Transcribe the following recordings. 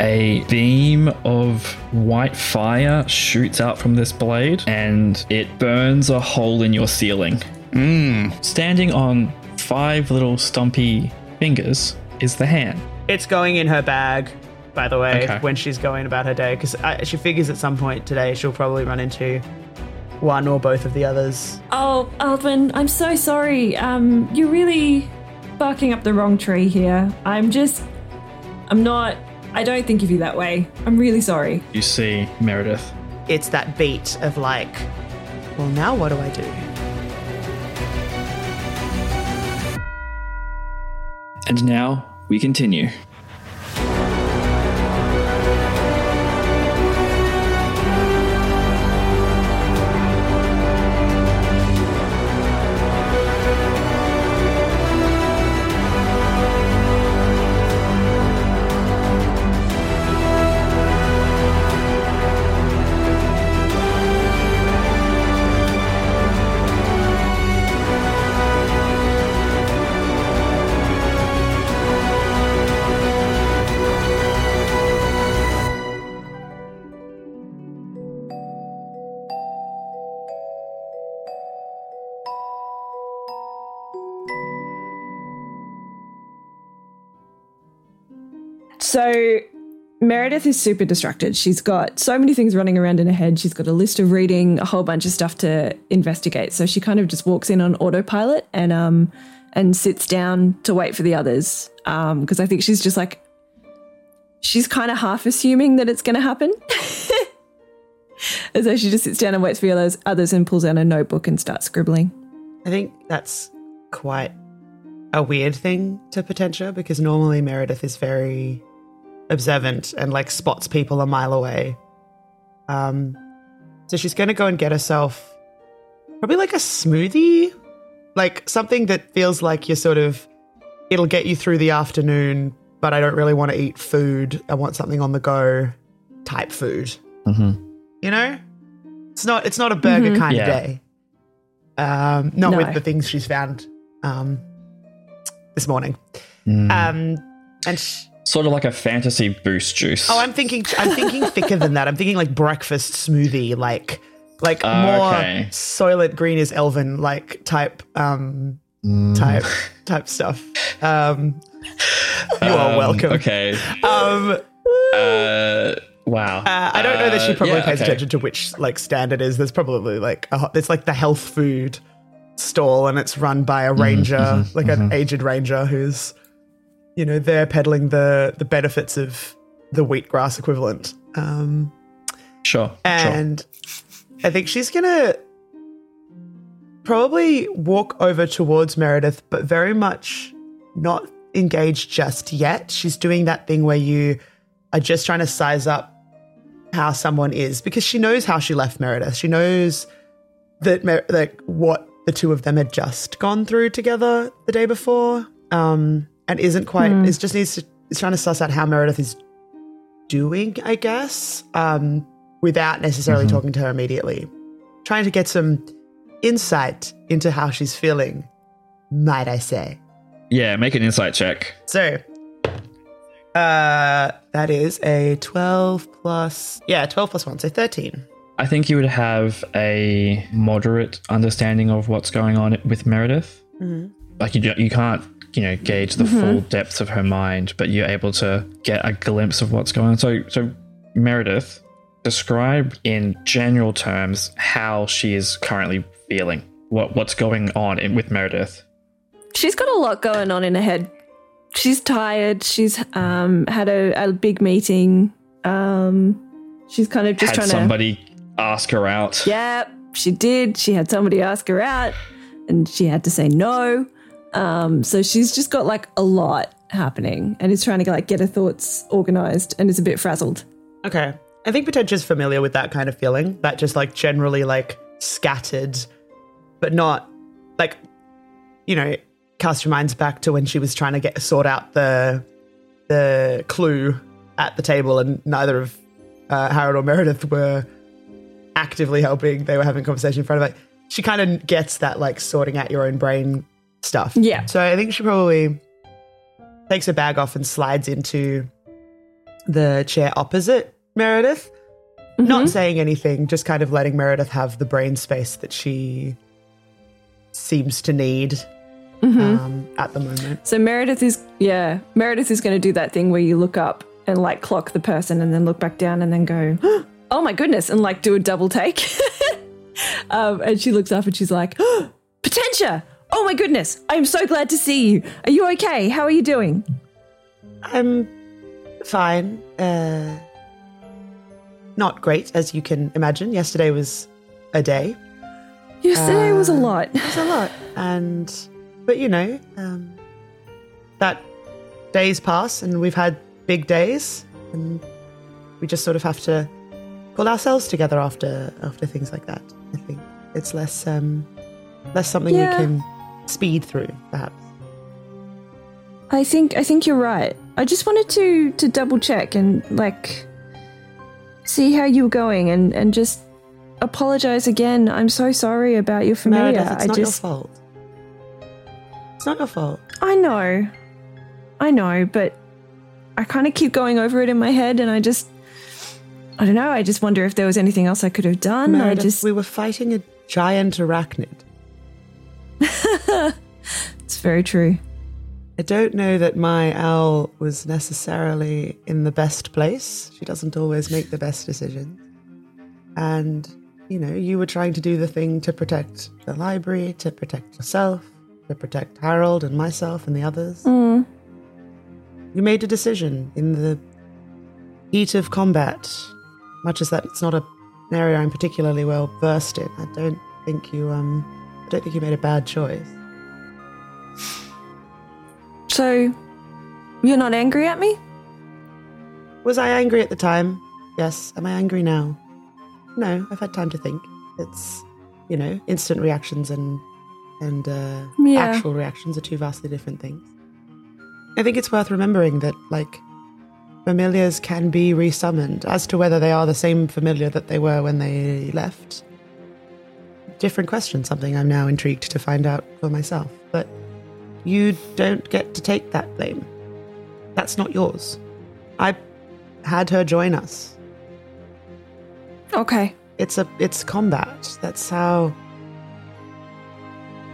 A beam of white fire shoots out from this blade and it burns a hole in your ceiling. Standing on five little stumpy fingers is the hand. It's going in her bag, by the way, Okay. when she's going about her day, because she figures at some point today she'll probably run into one or both of the others. Oh, Alvin, I'm so sorry. Um, you're really barking up the wrong tree here. I'm just. I'm not. I don't think of you that way. I'm really sorry. You see Meredith. It's that beat of like, well, now what do I do? And now we continue. So Meredith is super distracted. She's got so many things running around in her head. She's got a list of reading, a whole bunch of stuff to investigate. So she kind of just walks in on autopilot and um and sits down to wait for the others. Um, because I think she's just like she's kind of half assuming that it's going to happen. As though she just sits down and waits for the others and pulls out a notebook and starts scribbling. I think that's quite a weird thing to Potentia because normally Meredith is very observant and like spots people a mile away. Um, so she's going to go and get herself probably like a smoothie, like something that feels like you're sort of, it'll get you through the afternoon, but I don't really want to eat food. I want something on the go type food. Mm-hmm. You know, it's not it's not a burger Mhm. kind Yeah. of day. Um, not No. with the things she's found um, this morning. Mm. Um, and sh- sort of like a fantasy boost juice. oh, I'm thinking I'm thinking thicker than that. I'm thinking like breakfast smoothie, like like Okay. more Soylent Green is Elven like type um, Mm. type type stuff. Um, you are Um, welcome. Okay. Um, Uh, wow. Uh, I don't know that she Uh, probably yeah, pays okay. attention to which like standard is. There's probably like a, like the health food stall, and it's run by a Mm-hmm, ranger, like an aged ranger who's, you know, they're peddling the the benefits of the wheatgrass equivalent. Um, Sure. sure. and I think she's gonna probably walk over towards Meredith, but very much not engaged just yet. She's doing that thing where you are just trying to size up how someone is because she knows how she left Meredith. She knows that Mer- like what the two of them had just gone through together the day before, um, and isn't quite. Is just needs to. Is trying to suss out how Meredith is doing, I guess, um, without necessarily talking to her immediately. Trying to get some insight into how she's feeling, might I say. yeah, make an insight check. So, uh, that is a 12 plus, yeah, 12 plus 1, so 13. I think you would have a moderate understanding of what's going on with Meredith. Like you, you can't, you know, gauge the full depths of her mind, but you're able to get a glimpse of what's going on. So, so Meredith, describe in general terms how she is currently feeling. What what's going on in, with Meredith? She's got a lot going on in her head. She's tired. She's um, had a, a big meeting. Um, she's kind of just Had trying somebody ask her out. to. Yeah, she did. She had somebody ask her out, and she had to say no. Um, so she's just got like a lot happening, and is trying to like get her thoughts organized, and is a bit frazzled. Okay. I think Potentia's familiar with that kind of feeling, that just like generally like scattered, but not like, you know, cast your minds back to when she was trying to get sort out the the clue at the table, and neither of uh, Harold or Meredith were actively helping. They were having conversation in front of it. She kind of gets that like sorting out your own brain stuff. Yeah. So I think she probably takes her bag off and slides into the chair opposite Meredith, mm-hmm. not saying anything, just kind of letting Meredith have the brain space that she seems to need mm-hmm. um, at the moment. So Meredith is, yeah, Meredith is going to do that thing where you look up and like clock the person and then look back down and then go, oh my goodness, and like do a double take. um, and she looks up and she's like, Potentia! Oh my goodness, I'm so glad to see you. Are you okay? How are you doing? I'm fine. Uh, not great, as you can imagine. Yesterday was a day. Yesterday uh, was a uh, lot. It was a lot. And, but you know, um, that days pass and we've had big days and we just sort of have to pull ourselves together after after things like that. I think it's less um, less something yeah. we can speed through, perhaps. I think I think you're right. I just wanted to to double check and like see how you were going and and just apologize again. I'm so sorry about your familiar. Meredith, it's I not just, your fault. It's not your fault. I know. I know, but I kind of keep going over it in my head and I just I don't know, I just wonder if there was anything else I could have done. Meredith, I just we were fighting a giant arachnid. it's very true. I don't know that my owl was necessarily in the best place. She doesn't always make the best decisions. And, you know, you were trying to do the thing to protect the library, to protect yourself, to protect Harold and myself and the others. Mm. You made a decision in the heat of combat. Much as that it's not a, an area I'm particularly well versed in, I don't think you um I don't think you made a bad choice. So, you're not angry at me? Was I angry at the time? Yes. Am I angry now? No, I've had time to think. It's, you know, instant reactions and and uh, yeah. actual reactions are two vastly different things. I think it's worth remembering that, like, familiars can be resummoned. As to whether they are the same familiar that they were when they left, different question. Something I'm now intrigued to find out for myself. But you don't get to take that blame. That's not yours. I had her join us. Okay. It's a it's combat. That's how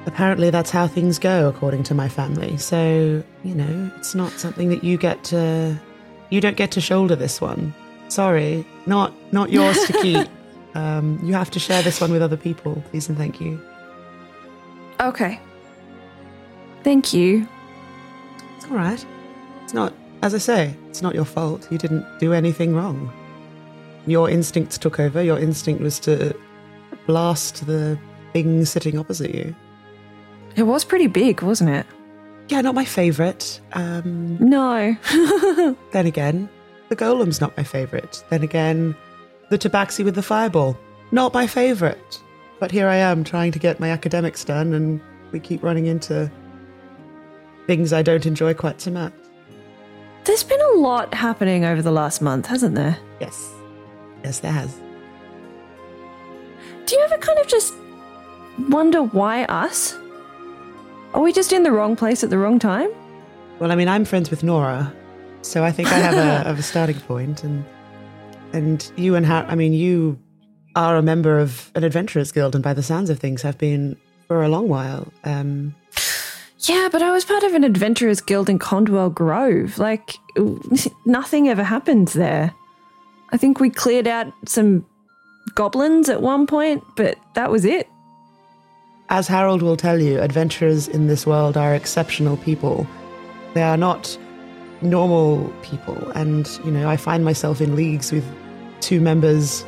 apparently that's how things go according to my family. So, you know, it's not something that you get to you don't get to shoulder this one. Sorry, not not yours to keep. Um, you have to share this one with other people, please and thank you. Okay. Thank you. It's all right. It's not, as I say, it's not your fault. You didn't do anything wrong. Your instincts took over. Your instinct was to blast the thing sitting opposite you. It was pretty big, wasn't it? Yeah, not my favourite. Um, no. then again, the golem's not my favourite. Then again, the tabaxi with the fireball, not my favourite. But here I am trying to get my academics done, and we keep running into things I don't enjoy quite so much. There's been a lot happening over the last month, hasn't there? Yes. Yes, there has. Do you ever kind of just wonder why us? Are we just in the wrong place at the wrong time? Well, I mean, I'm friends with Nora, so I think I have a, a starting point, and and you and Har- I mean, you are a member of an adventurers guild, and by the sounds of things, have been for a long while. Um, yeah, but I was part of an adventurers guild in Condwell Grove. Like, nothing ever happened there. I think we cleared out some goblins at one point, but that was it. As Harold will tell you, adventurers in this world are exceptional people. They are not normal people. And, you know, I find myself in leagues with two members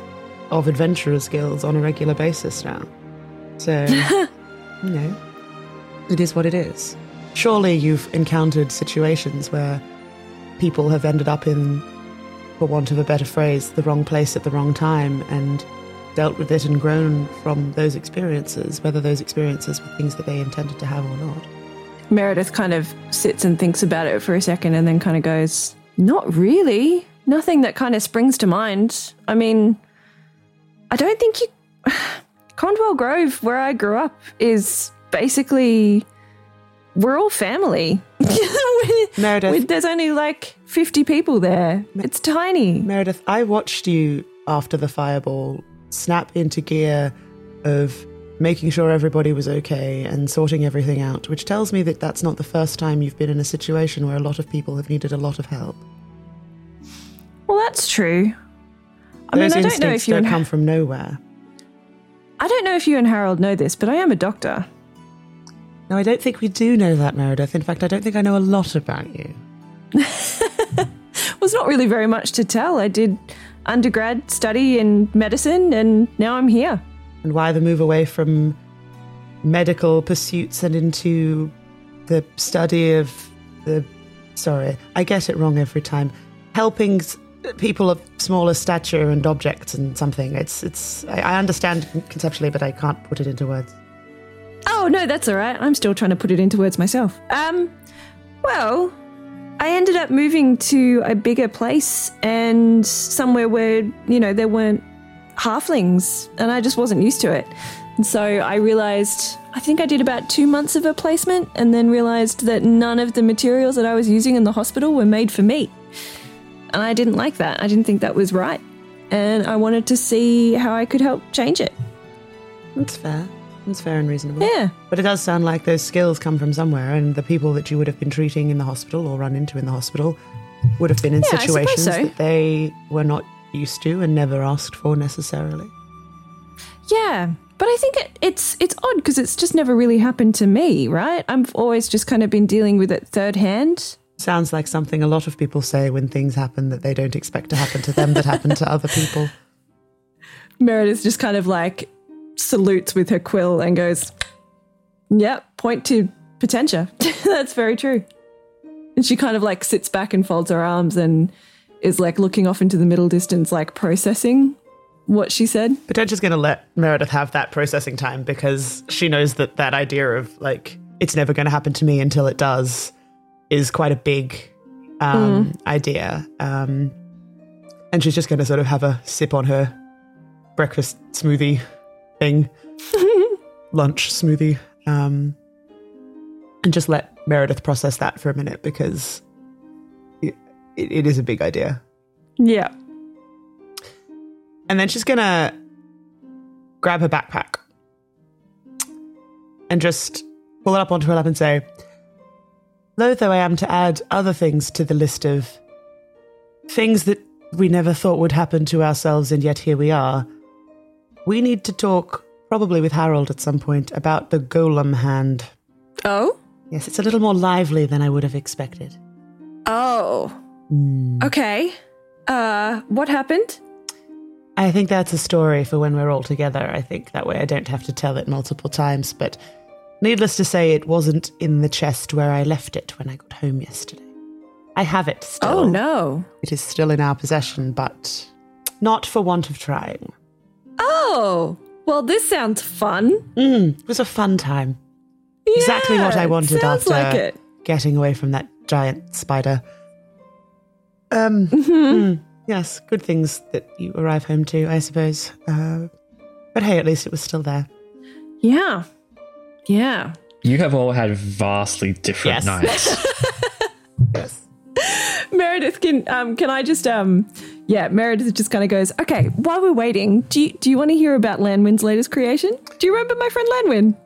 of adventurers guilds on a regular basis now. So, you know, it is what it is. Surely you've encountered situations where people have ended up in, for want of a better phrase, the wrong place at the wrong time and dealt with it and grown from those experiences, whether those experiences were things that they intended to have or not. Meredith kind of sits and thinks about it for a second and then kind of goes, Not really. Nothing that kind of springs to mind. I mean, I don't think you. Condwell Grove, where I grew up, is basically we're all family. Meredith, There's only like 50 people there. It's tiny. Meredith, I watched you after the fireball snap into gear of making sure everybody was okay and sorting everything out, which tells me that that's not the first time you've been in a situation where a lot of people have needed a lot of help. Well, that's true. I Those mean, I don't know if you don't and, come from nowhere. I don't know if you and Harold know this, but I am a doctor. No, I don't think we do know that, Meredith. In fact, I don't think I know a lot about you. was not really very much to tell. I did undergrad study in medicine, and now I'm here. And why the move away from medical pursuits and into the study of the. Sorry, I get it wrong every time. Helping people of smaller stature and objects and something. It's. it's. I understand conceptually, but I can't put it into words. Oh no, that's all right. I'm still trying to put it into words myself. Um, well, I ended up moving to a bigger place and somewhere where you know there weren't halflings, and I just wasn't used to it. And so I realized I think I did about two months of a placement, and then realized that none of the materials that I was using in the hospital were made for me, and I didn't like that. I didn't think that was right, and I wanted to see how I could help change it. That's fair. That's fair and reasonable. Yeah. But it does sound like those skills come from somewhere, and the people that you would have been treating in the hospital or run into in the hospital would have been in Yeah, situations so. that they were not used to and never asked for necessarily. Yeah, but I think it, it's it's odd because it's just never really happened to me, right? I've always just kind of been dealing with it third hand. Sounds like something a lot of people say when things happen that they don't expect to happen to them that happen to other people. Meredith just kind of like salutes with her quill and goes, "Yep, point to Potentia. That's very true." And she kind of like sits back and folds her arms and is like looking off into the middle distance, like processing what she said. Potentia's going to let Meredith have that processing time because she knows that that idea of like it's never going to happen to me until it does is quite a big um, idea. Um, and she's just going to sort of have a sip on her breakfast smoothie thing, lunch smoothie, um, and just let Meredith process that for a minute because it, it, it is a big idea. Yeah. And then she's gonna grab her backpack and just pull it up onto her lap and say, Loath though I am to add other things to the list of things that we never thought would happen to ourselves, and yet here we are. We need to talk, probably with Harold at some point, about the golem hand. Oh. Yes, it's a little more lively than I would have expected. Oh. Okay. Uh, what happened? I think that's a story for when we're all together. I think that way I don't have to tell it multiple times. But needless to say, it wasn't in the chest where I left it when I got home yesterday. I have it still. Oh no. It is still in our possession, but not for want of trying. Oh. Well, this sounds fun. Mm, it was a fun time. exactly what I wanted after like getting away from that giant spider. Um, Mm-hmm. mm, yes, good things that you arrive home to, I suppose. Uh, but hey, at least it was still there. Yeah. Yeah. You have all had vastly different Yes. nights. Yes. Meredith, can um can I just um yeah, Meredith just kind of goes, okay, while we're waiting, do you do you want to hear about Landwin's latest creation? Do you remember my friend Landwin?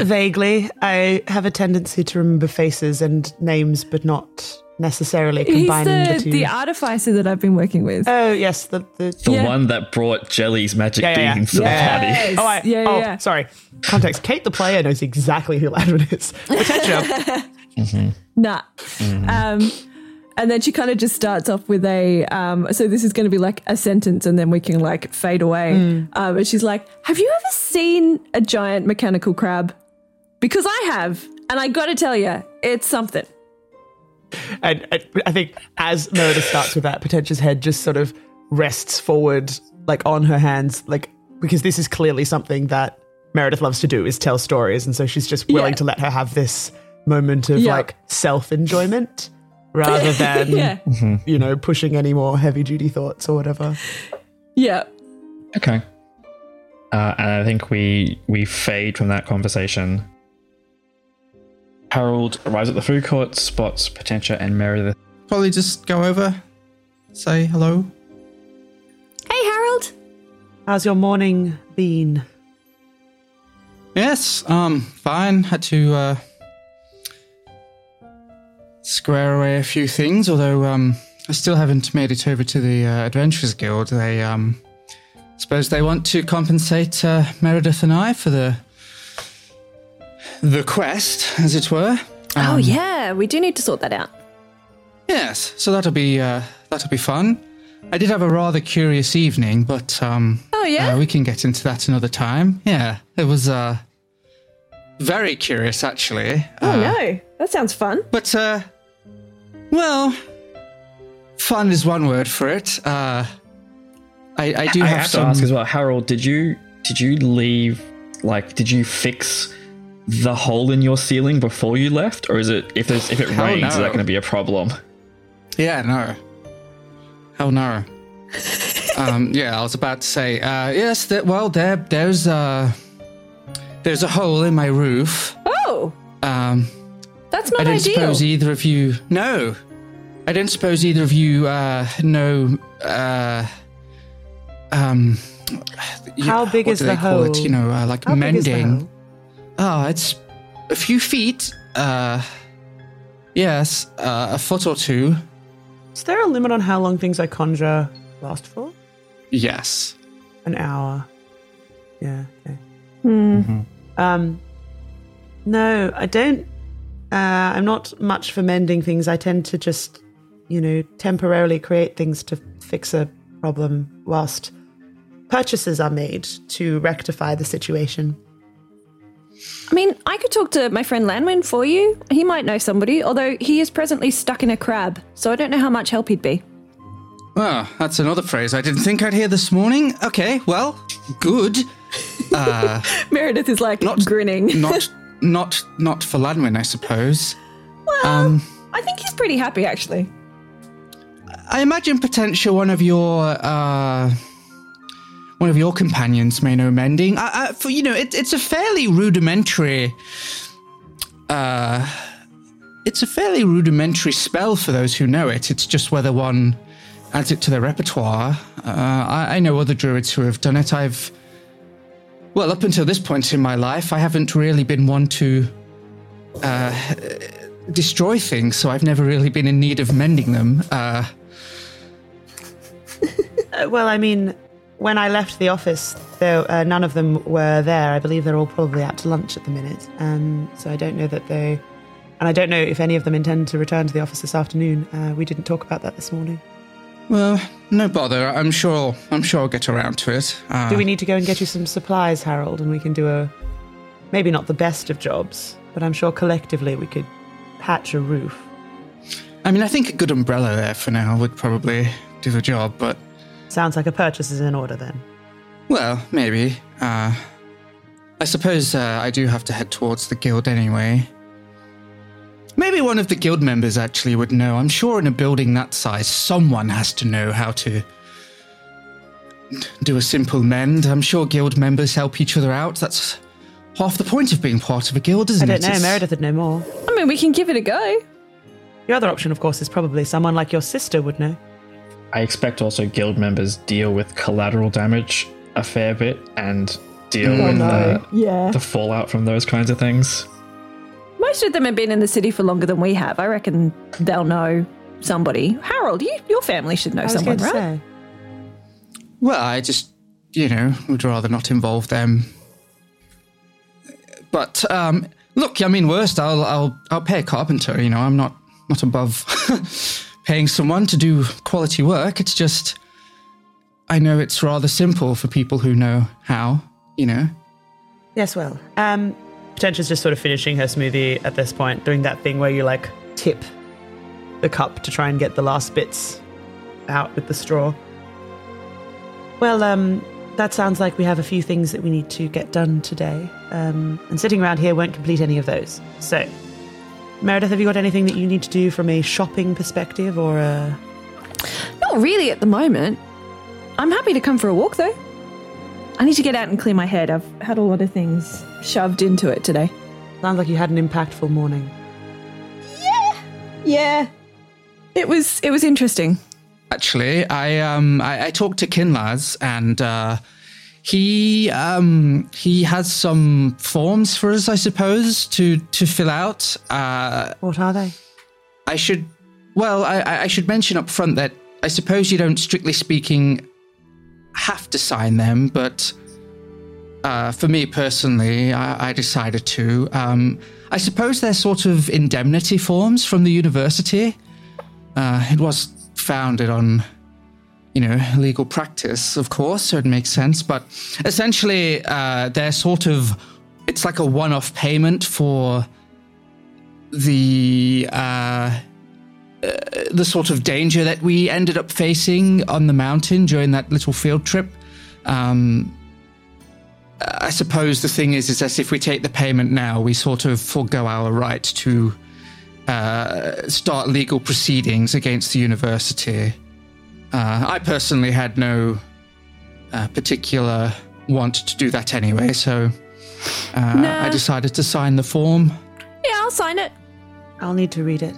Vaguely, I have a tendency to remember faces and names, but not necessarily He's combining the, the, two. the artificer that I've been working with. oh yes, the the. The Yeah. one that brought Jelly's magic Yeah, yeah, yeah. beans to Yes. the party. Oh, I, Yeah, oh, yeah. sorry. Context. Kate, the player, knows exactly who Landwin is. Potentia. Nah. Um, and then she kind of just starts off with a. Um, so this is going to be like a sentence, and then we can like fade away. Um, and she's like, "Have you ever seen a giant mechanical crab? Because I have, and I got to tell you, it's something." And, and I think as Meredith starts with that, Potentia's head just sort of rests forward, like on her hands, like because this is clearly something that Meredith loves to do is tell stories, and so she's just willing Yeah. to let her have this moment of Yeah. like self enjoyment rather than Yeah. you know pushing any more heavy duty thoughts or whatever. Yeah. Okay. Uh, and I think we we fade from that conversation. Harold arrives at the food court, spots Potentia and Meredith. Probably just go over, say hello. Hey, Harold. How's your morning been? Yes, um, fine. Had to uh, square away a few things, although um, I still haven't made it over to the uh, Adventurers Guild. They um, suppose they want to compensate uh, Meredith and I for the the quest, as it were. oh yeah, we do need to sort that out. Yes, so that'll be uh, that'll be fun. I did have a rather curious evening, but um, Oh yeah. uh, we can get into that another time. Yeah, it was uh, very curious actually. oh Uh, no, that sounds fun. But, uh, well, fun is one word for it. Uh, I, I do I have, have to ask as well, Harold. Did you did you leave? Like, did you fix the hole in your ceiling before you left, or is it if there's if it Hell rains, is that going to be a problem? Yeah, no. Hell no. um, yeah, I was about to say, uh, yes, there, well, there, there's, uh, there's a hole in my roof. Oh, Um, that's I not don't ideal. suppose either of you. No, I don't suppose either of you uh, know. Uh, um, y- How big what is do the they call It? hole? You know, uh, like How big is the mending. Hole? Oh, it's a few feet. Uh, yes, uh, a foot or two. Is there a limit on how long things I conjure last for? Yes. An hour. Yeah. Okay. Hmm. Um, no, I don't. Uh, I'm not much for mending things. I tend to just, you know, temporarily create things to fix a problem whilst purchases are made to rectify the situation. I mean, I could talk to my friend Lanwin for you. He might know somebody, although he is presently stuck in a crab, so I don't know how much help he'd be. Oh, that's another phrase I didn't think I'd hear this morning. Okay, well, good. Meredith is like Not- grinning. Not, not, not for Lanwin, I suppose. well, Um, I think he's pretty happy actually. I imagine potential one of your uh, one of your companions may know mending. I, I, for you know, it, it's a fairly rudimentary. Uh, it's a fairly rudimentary spell for those who know it. It's just whether one adds it to their repertoire. Uh, I, I know other druids who have done it. I've well, up until this point in my life, I haven't really been one to uh, destroy things, so I've never really been in need of mending them. Uh, Uh, well, I mean, when I left the office, there, uh, none of them were there. I believe they're all probably out to lunch at the minute. Um, so I don't know that they. And I don't know if any of them intend to return to the office this afternoon. Uh, we didn't talk about that this morning. Well, no bother. I'm sure. I'm sure I'll get around to it. Uh, Do we need to go and get you some supplies, Harold? And we can do a. Maybe not the best of jobs, but I'm sure collectively we could patch a roof. I mean, I think a good umbrella there for now would probably do the job. But Sounds like a purchase is in order then. well, maybe. Uh, I suppose uh, I do have to head towards the guild anyway. Maybe one of the guild members actually would know. I'm sure in a building that size, someone has to know how to do a simple mend. I'm sure guild members help each other out. That's half the point of being part of a guild, isn't it? I don't it? know. It's- Meredith would know more. I mean, we can give it a go. The other option, of course, is probably someone like your sister would know. I expect also guild members deal with collateral damage a fair bit and deal with the, Yeah. the fallout from those kinds of things. Most of them have been in the city for longer than we have. I reckon they'll know somebody. Harold, you, your family should know I was someone, right? say. Well, I just, you know, would rather not involve them. But um, look, I mean, worst, I'll, I'll, I'll pay a carpenter. You know, I'm not, not above paying someone to do quality work. It's just, I know it's rather simple for people who know how. You know. Yes, well. Um, Potentia's just sort of finishing her smoothie at this point, doing that thing where you like tip the cup to try and get the last bits out with the straw. Well, um, that sounds like we have a few things that we need to get done today. Um, and sitting around here won't complete any of those. So, Meredith, have you got anything that you need to do from a shopping perspective or a. Not really at the moment. I'm happy to come for a walk though. I need to get out and clear my head. I've had a lot of things shoved into it today. Sounds like you had an impactful morning. Yeah. Yeah. It was it was interesting. Actually, I um I, I talked to Kinlaz and uh he um he has some forms for us, I suppose, to to fill out. Uh What are they? I should well, I, I should mention up front that I suppose you don't strictly speaking have to sign them, but uh, for me personally, I, I decided to. Um, I suppose they're sort of indemnity forms from the university. Uh, it was founded on, you know, legal practice, of course, so it makes sense. But essentially, uh, they're sort of, it's like a one off payment for the. Uh, the sort of danger that we ended up facing on the mountain during that little field trip. Um, I suppose the thing is, is that if we take the payment now, we sort of forego our right to uh, start legal proceedings against the university. Uh, I personally had no uh, particular want to do that anyway, so uh, Nah. I decided to sign the form. Yeah, I'll sign it. I'll need to read it.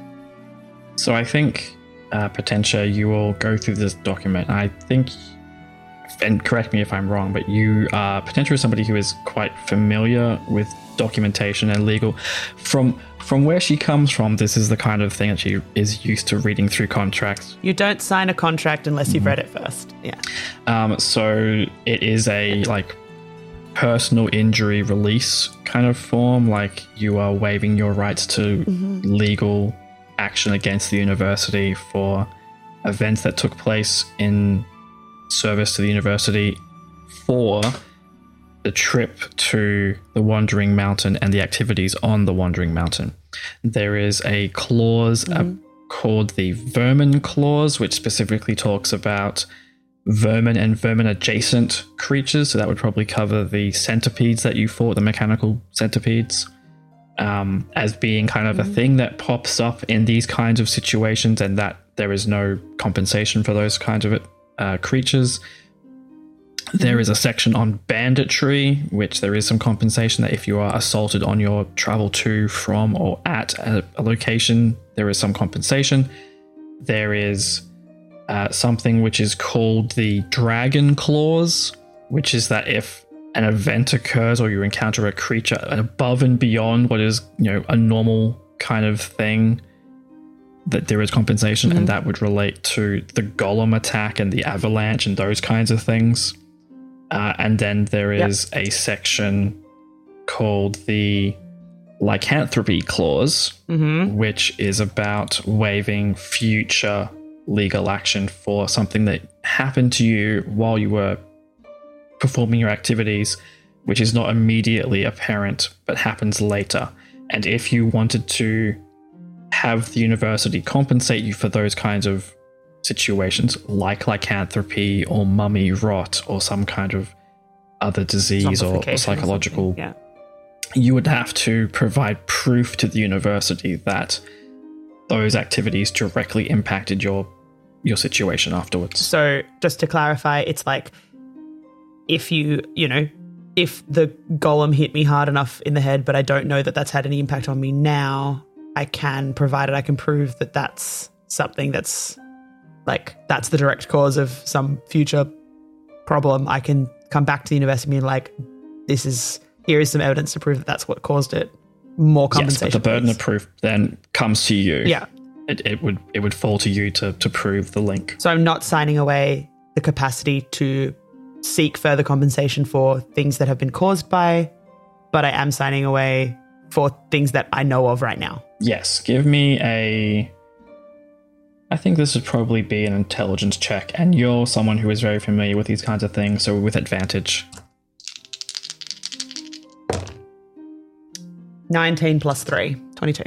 So I think, uh, Potentia, you will go through this document. I think, and correct me if I'm wrong, but you are potentially somebody who is quite familiar with documentation and legal. From from where she comes from, this is the kind of thing that she is used to reading through contracts. You don't sign a contract unless you've read it first. Yeah. Um, so it is a like personal injury release kind of form. Like you are waiving your rights to legal action against the university for events that took place in service to the university for the trip to the Wandering Mountain and the activities on the Wandering Mountain. There is a clause uh, called the Vermin Clause, which specifically talks about vermin and vermin adjacent creatures. So that would probably cover the centipedes that you fought, the mechanical centipedes, um, as being kind of a thing that pops up in these kinds of situations, and that there is no compensation for those kinds of uh, creatures. There is a section on banditry, which there is some compensation that if you are assaulted on your travel to, from, or at a, a location, there is some compensation. There is uh, something which is called the Dragon Clause, which is that if an event occurs or you encounter a creature above and beyond what is, you know, a normal kind of thing, that there is compensation, and that would relate to the golem attack and the avalanche and those kinds of things. Uh, and then there is a section called the lycanthropy clause, which is about waiving future legal action for something that happened to you while you were performing your activities, which is not immediately apparent but happens later. And if you wanted to have the university compensate you for those kinds of situations, like lycanthropy or mummy rot or some kind of other disease or, or Zombification or psychological. Yeah. you would have to provide proof to the university that those activities directly impacted your your situation afterwards. So just to clarify, it's like if you, you know, if the golem hit me hard enough in the head, but I don't know that that's had any impact on me now, I can, provided I can prove that that's something that's like that's the direct cause of some future problem. I can come back to the university and be like, this is here is some evidence to prove that that's what caused it. More Yes, compensation. but the burden of proof then comes to you. yeah. It, it would it would fall to you to to prove the link. So I'm not signing away the capacity to seek further compensation for things that have been caused by, but I am signing away for things that I know of right now. Yes, give me a. I think this would probably be an intelligence check, and you're someone who is very familiar with these kinds of things, so with advantage. 19 plus 3, 22.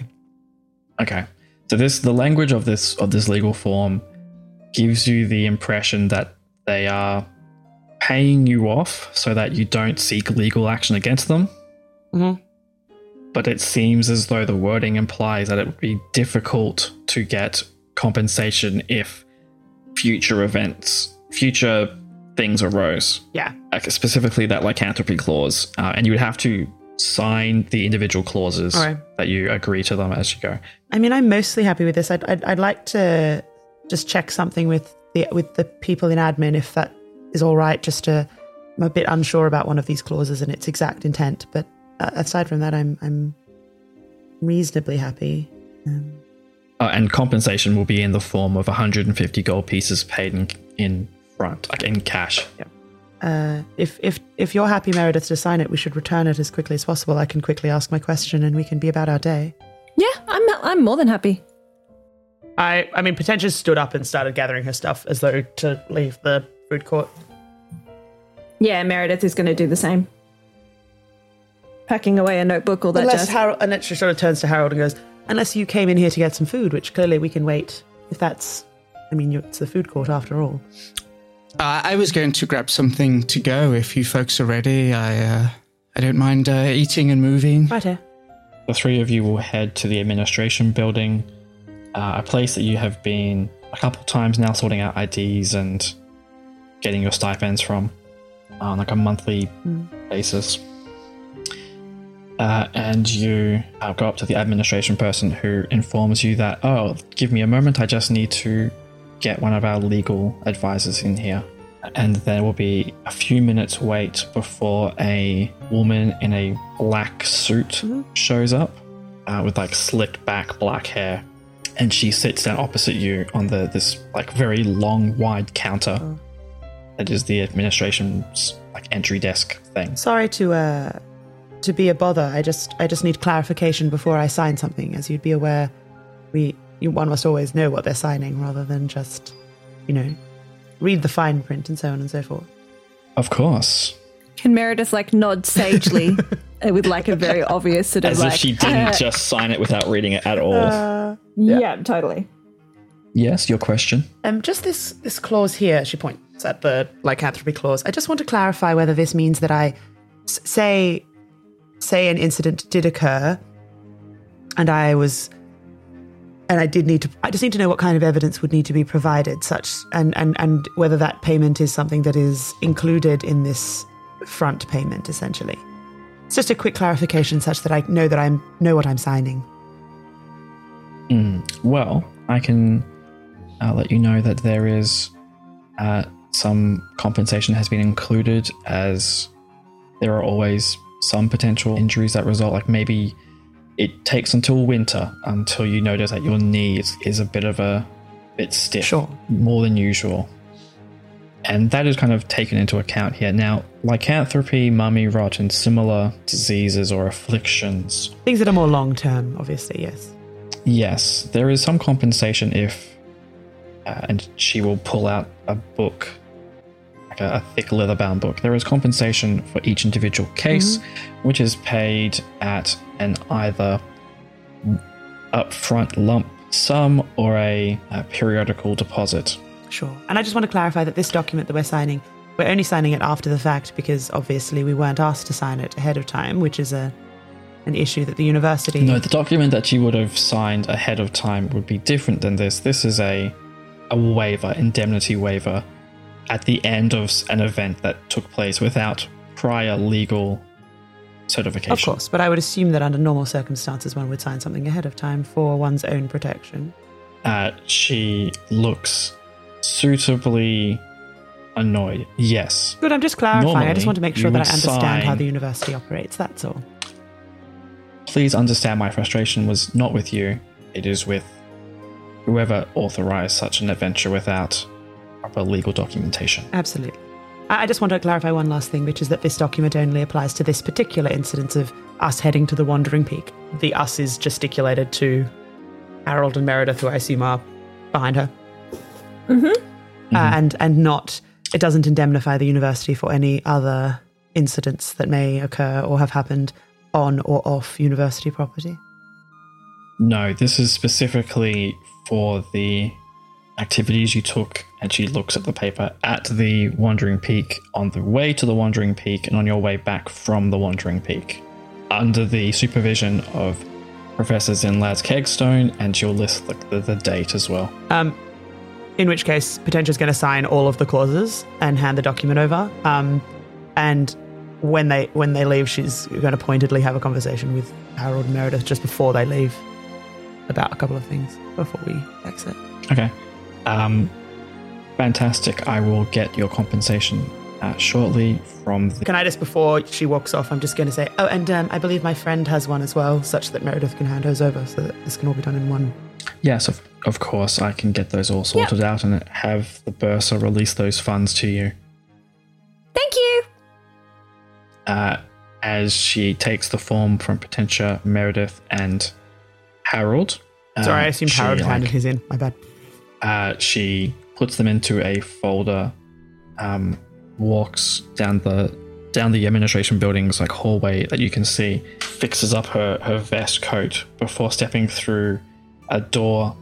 Okay. So this the language of this of this legal form gives you the impression that they are paying you off so that you don't seek legal action against them. Mhm. But it seems as though the wording implies that it would be difficult to get compensation if future events, future things arose Yeah. like specifically that lycanthropy clause, uh, and you would have to sign the individual clauses Alright. that you agree to them as you go. I mean, I'm mostly happy with this. I'd, I'd, I'd like to just check something with the with the people in admin if that is all right. Just to, I'm a bit unsure about one of these clauses and its exact intent, but aside from that, I'm I'm reasonably happy. Um, Uh, and compensation will be in the form of 150 gold pieces paid in, in front, like in cash. uh, if if if you're happy, Meredith, to sign it, we should return it as quickly as possible. I can quickly ask my question, and we can be about our day. Yeah, I'm I'm more than happy. I I mean, Potentia's stood up and started gathering her stuff as though to leave the food court. Yeah, Meredith is going to do the same. Packing away a notebook, all that Unless jazz. Harold, and then she sort of turns to Harold and goes, "Unless you came in here to get some food, which clearly we can wait. If that's, I mean, you- it's the food court after all." Uh, I was going to grab something to go if you folks are ready. I uh, I don't mind uh, eating and moving. Right here. The three of you will head to the administration building, uh, a place that you have been a couple times now sorting out IDs and getting your stipends from on like a monthly basis. Uh, and you uh, go up to the administration person who informs you that, oh, give me a moment, I just need to get one of our legal advisors in here. And there will be a few minutes wait before a woman in a black suit shows up uh, with like slicked back black hair. And she sits down opposite you on the this like very long, wide counter. That is the administration's like entry desk thing. Sorry to uh to be a bother. I just I just need clarification before I sign something. As you'd be aware, we you, one must always know what they're signing rather than just, you know, read the fine print and so on and so forth. Of course. Can Meredith like nod sagely uh, with like a very obvious sort of As like if she didn't just sign it without reading it at all. yeah. totally. yes, your question. Um, just this this clause here. She points at the lycanthropy clause. I just want to clarify whether this means that I s- say say an incident did occur, and I was, and I did need to. I just need to know what kind of evidence would need to be provided, such and and and whether that payment is something that is included in this front payment, essentially. It's just a quick clarification, such that I know that I am know what I'm signing. Mm, well, I can uh, let you know that there is uh, some compensation has been included as there are always some potential injuries that result. Like maybe it takes until winter until you notice that your knee is, is a bit of a bit stiff, Sure. more than usual. And that is kind of taken into account here. Now, lycanthropy, mummy rot, and similar diseases or afflictions Things that are more long term, obviously. Yes. Yes, there is some compensation if, uh, and she will pull out a book, a, thick leather bound book. There is compensation for each individual case, mm-hmm. which is paid at an either upfront lump sum or a, a periodical deposit. Sure. And I just want to clarify that this document that we're signing, we're only signing it after the fact because obviously we weren't asked to sign it ahead of time, which is a an issue that the university. No, the document that you would have signed ahead of time would be different than this. This is a a waiver, indemnity waiver, at the end of an event that took place without prior legal certification. of course, but I would assume that under normal circumstances one would sign something ahead of time for one's own protection. Uh, she looks suitably annoyed. Yes. Good, I'm just clarifying. I just want to make sure that I understand how the university operates. That's all. Please understand my frustration was not with you. It is with whoever authorized such an adventure without proper legal documentation. Absolutely. I I just want to clarify one last thing, which is that this document only applies to this particular incident of us heading to the Wandering Peak. The us is gesticulated to Harold and Meredith, who I assume are behind her. Uh, and and not it doesn't indemnify the university for any other incidents that may occur or have happened on or off university property. No, this is specifically for the activities you took, and she looks at the paper at the Wandering Peak on the way to the Wandering Peak and on your way back from the Wandering Peak, under the supervision of professors in Zinlad's Kegstone, and she'll list the, the, the date as well. Um, in which case, Potentia's going to sign all of the clauses and hand the document over. Um, and when they when they leave, she's going to pointedly have a conversation with Harold and Meredith just before they leave about a couple of things before we exit. Okay. Um, fantastic. I will get your compensation uh, shortly from the. Can I just before she walks off? I'm just going to say, oh, and um, I believe my friend has one as well, such that Meredith can hand hers over, so that this can all be done in one. Yes, of, of course. I can get those all sorted out and have the bursar release those funds to you. Thank you. Uh, as she takes the form from Potentia, Meredith, and Harold. Sorry, I um, assumed she, Harold like, handed his in. My bad. Uh, she puts them into a folder, um, walks down the down the administration building's like hallway that you can see, fixes up her her vest coat before stepping through a door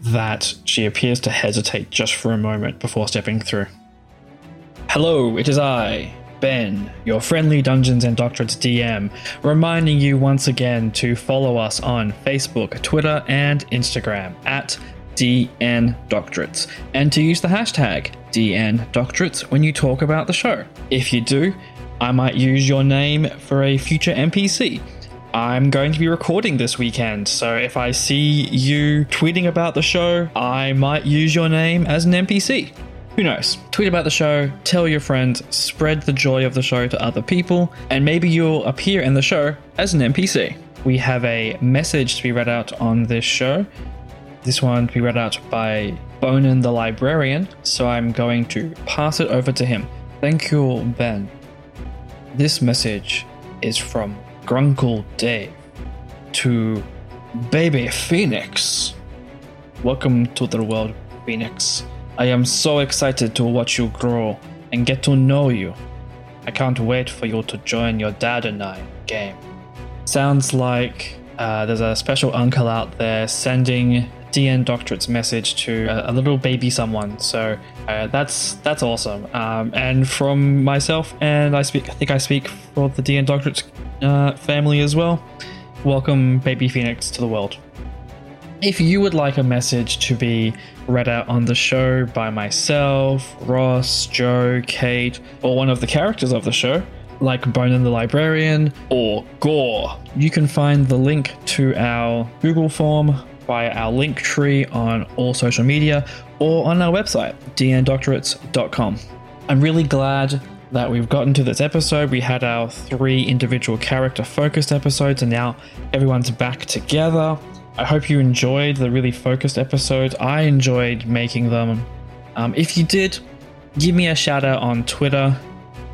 that she appears to hesitate just for a moment before stepping through. Hello, it is I, Ben, your friendly Dungeons and Doctorates DM, reminding you once again to follow us on Facebook, Twitter, and Instagram at DN Doctorates, and to use the hashtag DN Doctorates when you talk about the show. If you do, I might use your name for a future NPC. I'm going to be recording this weekend, so if I see you tweeting about the show, I might use your name as an NPC. Who knows? Tweet about the show, tell your friends, spread the joy of the show to other people, and maybe you'll appear in the show as an NPC. We have a message to be read out on this show. This one to be read out by Bonin the librarian, so I'm going to pass it over to him. Thank you, Ben. This message is from Grunkle Dave to Baby Phoenix. Welcome to the world, Phoenix. I am so excited to watch you grow and get to know you. I can't wait for you to join your dad and I game. Sounds like uh, there's a special uncle out there sending DN Doctorate's message to a, a little baby someone. So uh, that's that's awesome. Um, and from myself, and I speak, I think I speak for the DN Doctorate's uh, family as well. Welcome, baby Phoenix, to the world. If you would like a message to be read out on the show by myself, Ross, Joe, Kate, or one of the characters of the show, like Bonin the Librarian or Gore, you can find the link to our Google form via our Linktree on all social media or on our website, dndoctorates.com. I'm really glad that we've gotten to this episode. We had our three individual character focused episodes, and now everyone's back together. I hope you enjoyed the really focused episodes. I enjoyed making them. Um, if you did, give me a shout out on Twitter.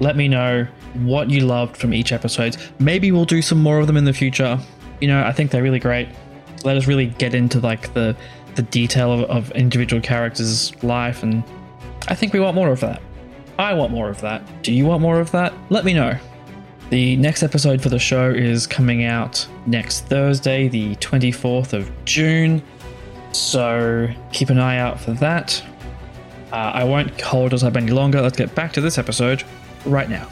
Let me know what you loved from each episode. Maybe we'll do some more of them in the future. You know, I think they're really great. Let us really get into like the the detail of, of individual characters' life, and I think we want more of that. I want more of that. Do you want more of that? Let me know. The next episode for the show is coming out next Thursday, the 24th of June. So keep an eye out for that. Uh, I won't hold us up any longer. Let's get back to this episode right now.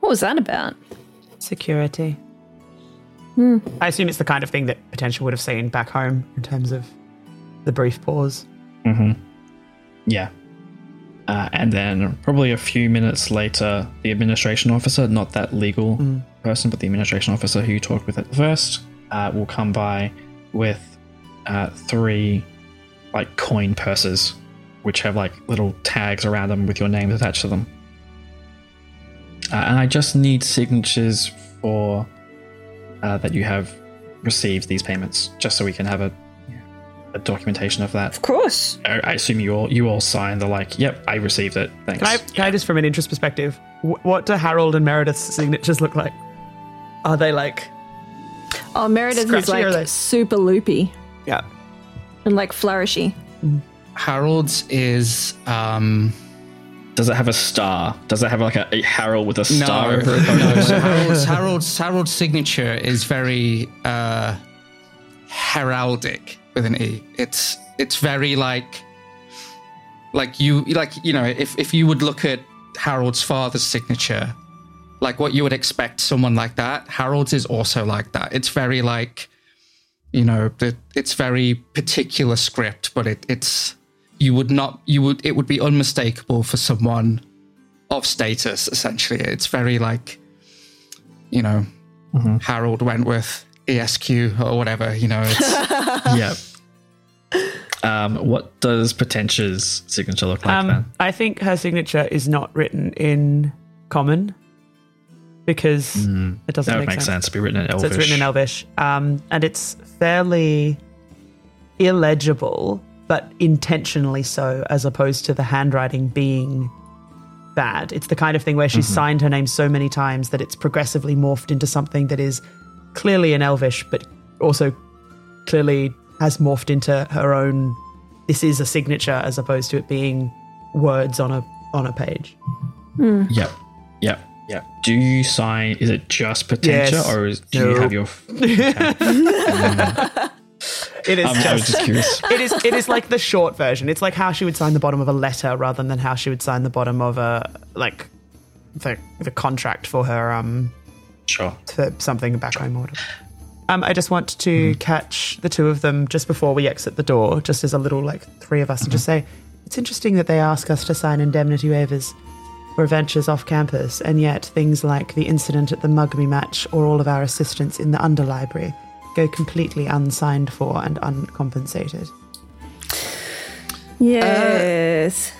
What was that about? Security. I assume it's the kind of thing that Potentia would have seen back home in terms of the brief pause. Yeah. Uh, and then probably a few minutes later, the administration officer, not that legal person, but the administration officer who you talked with at first, uh, will come by with uh, three like coin purses, which have like little tags around them with your names attached to them. Uh, and I just need signatures for uh, that you have received these payments, just so we can have a, a documentation of that. Of course. I I assume you all you all signed the like, yep, I received it. Thanks. Can I, can I just, from an interest perspective, wh- what do Harold and Meredith's signatures look like? Are they like, Oh, Meredith is like they- super loopy yeah, and like flourishy. Harold's is um Does it have a star? Does it have like a, a Harold with a star? no, over it? no. So Harold's, Harold's Harold's signature is very uh heraldic with an e. It's it's very like like you like you know if if you would look at Harold's father's signature, like what you would expect someone like that. Harold's is also like that. It's very like you know that it's very particular script, but it, it's you would not you would it would be unmistakable for someone of status. Essentially, it's very like, you know, mm-hmm. Harold Wentworth ESQ or whatever. You know, it's yeah. Um, what does Potentia's signature look like um, then? I think her signature is not written in common because mm, it doesn't that make, make sense. sense. to be written in Elvish. So it's written in Elvish, um, and it's fairly illegible, but intentionally so, as opposed to the handwriting being bad. It's the kind of thing where she's mm-hmm. signed her name so many times that it's progressively morphed into something that is clearly an Elvish, but also clearly has morphed into her own. This is a signature as opposed to it being words on a on a page. Mm. Yep, yep, yep. Do you sign? Is it just Potentia, yes. or is, do no. you have your? It is. Um, just, I was just curious. It is. It is like the short version. It's like how she would sign the bottom of a letter rather than how she would sign the bottom of a like the the contract for her um sure for something back home order. Um, I just want to mm. catch the two of them just before we exit the door, just as a little like three of us, mm-hmm. and just say it's interesting that they ask us to sign indemnity waivers for adventures off campus, and yet things like the incident at the Mugby match or all of our assistance in the underlibrary go completely unsigned for and uncompensated. Yes. Uh,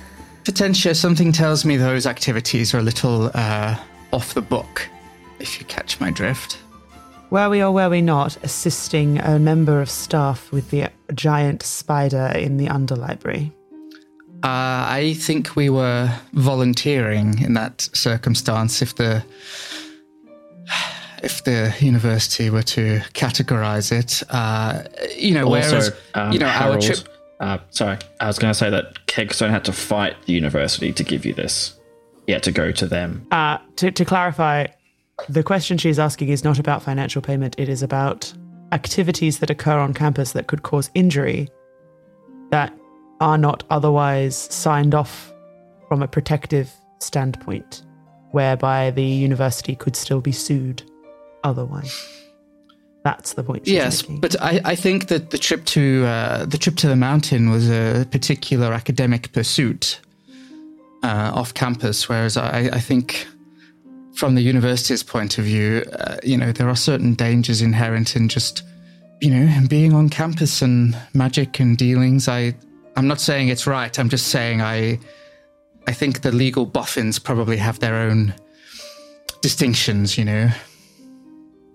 Potentia, something tells me those activities are a little uh, off the book, if you catch my drift. Were we or were we not assisting a member of staff with the giant spider in the underlibrary? Uh, I think we were volunteering in that circumstance. If the if the university were to categorize it. Uh, you know, also, whereas um, you know Harold, our trip. Uh, sorry, I was going to say that Kegstone had to fight the university to give you this. He had to go to them. Uh, to, to clarify, the question she's asking is not about financial payment. It is about activities that occur on campus that could cause injury that are not otherwise signed off from a protective standpoint, whereby the university could still be sued otherwise. That's the point. yes, making. but I, I think that the trip to uh, the trip to the mountain was a particular academic pursuit uh, off campus, whereas I, I, think from the university's point of view, uh, you know, there are certain dangers inherent in just you know being on campus and magic and dealings. I I'm not saying it's right. I'm just saying I I think the legal boffins probably have their own distinctions. You know.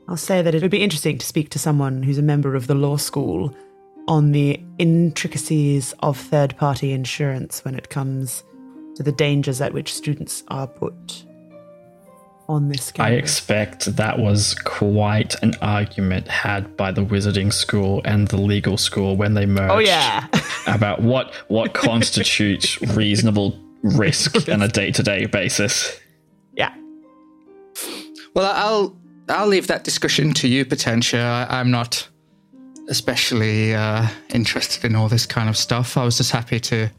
I'll say that it would be interesting to speak to someone who's a member of the law school on the intricacies of third party insurance when it comes to the dangers at which students are put on this campus. I expect that was quite an argument had by the wizarding school and the legal school when they oh, merged. Oh yeah. about what what constitutes reasonable risk on a day-to-day basis. Yeah. Well, I'll I'll leave that discussion to you, Potentia. I, am not especially uh, interested in all this kind of stuff. I was just happy to,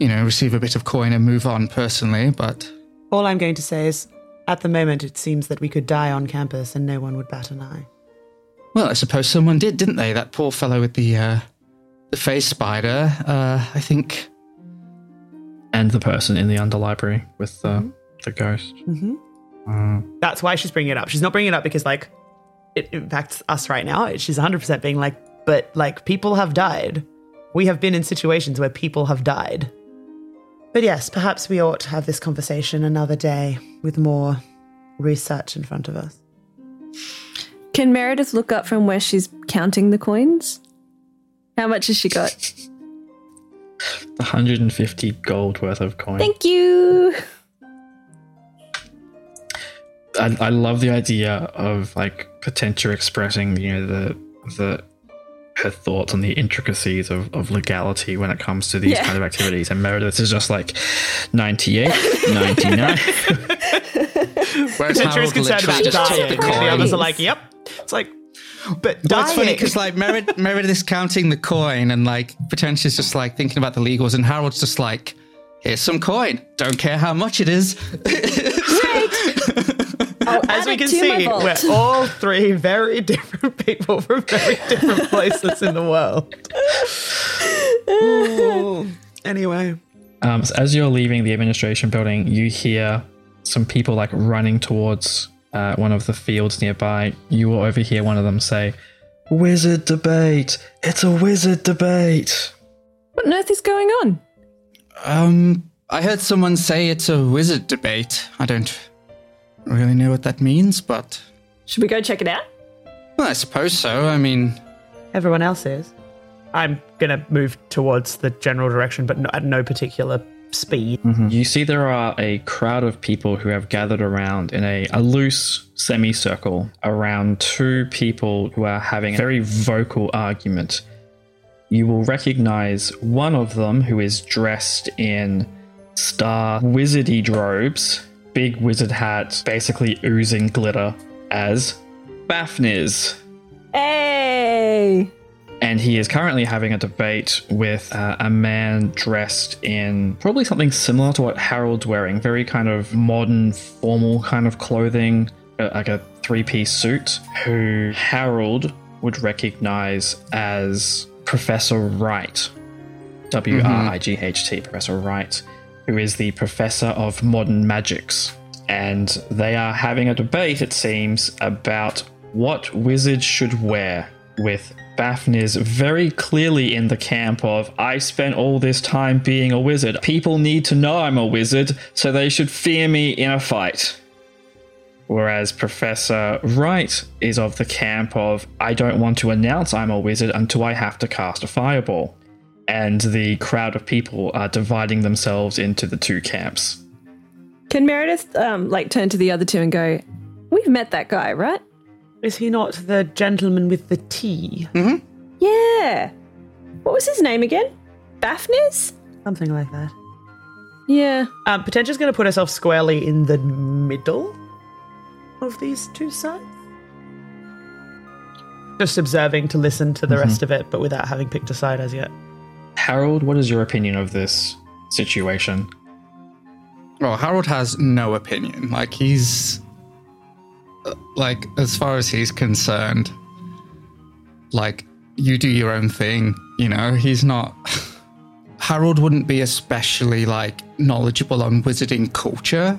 you know, receive a bit of coin and move on personally. But all I'm going to say is, at the moment, it seems that we could die on campus and no one would bat an eye. Well, I suppose someone did, didn't they? That poor fellow with the uh, the face spider. Uh, I think, and the person in the underlibrary with the mm-hmm. the ghost. Mm-hmm. Mm. That's why she's bringing it up. She's not bringing it up because like it impacts us right now. She's 100% being like, but like people have died. We have been in situations where people have died. But yes, perhaps we ought to have this conversation another day with more research in front of us. Can Meredith look up from where she's counting the coins? How much has she got? 150 gold worth of coins. Thank you. I, I love the idea of like Potentia expressing, you know, the the her thoughts on the intricacies of, of legality when it comes to these yeah. kind of activities. And Meredith is just like 98, 99. Whereas Potentia is concerned about dying. The, the others are like, yep. It's like, but that's funny because like Meredith, Meredith is counting the coin and like Potentia is just like thinking about the legals and Harold's just like, here's some coin. Don't care how much it is. Oh, As we can see, we're all three very different people from very different places in the world. Ooh. Anyway, Um, so as you're leaving the administration building, you hear some people like running towards uh, one of the fields nearby. You will overhear one of them say, Wizard debate! It's a wizard debate! What on earth is going on? Um, I heard someone say it's a wizard debate. I don't really know what that means, but Should we go check it out? well, I suppose so. I mean, Everyone else is. I'm gonna move towards the general direction, but at no particular speed. Mm-hmm. You see, there are a crowd of people who have gathered around in a, a loose semicircle around two people who are having a very vocal argument. You will recognize one of them who is dressed in star wizardy robes, big wizard hat, basically oozing glitter, as Baphnis Hey! and he is currently having a debate with uh, a man dressed in probably something similar to what Harold's wearing, very kind of modern, formal kind of clothing, uh, like a three piece suit, who Harold would recognize as Professor Wright. W R I G H T, Professor Wright, who is the professor of modern magics. And they are having a debate, it seems, about what wizards should wear, with Baphnis very clearly in the camp of, I spent all this time being a wizard. People need to know I'm a wizard, so they should fear me in a fight. Whereas Professor Wright is of the camp of, I don't want to announce I'm a wizard until I have to cast a fireball. And the crowd of people are dividing themselves into the two camps. Can Meredith um like turn to the other two and go, We've met that guy, right? Is he not the gentleman with the T? Yeah. What was his name again? Baphnis? Something like that. Yeah. Um, Potentia's going to put herself squarely in the middle of these two sides. Just observing to listen to the rest of it, but without having picked a side as yet. Harold, what is your opinion of this situation? well, Harold has no opinion. Like he's uh, like as far as he's concerned, like you do your own thing. You know, he's not. Harold wouldn't be especially like knowledgeable on wizarding culture.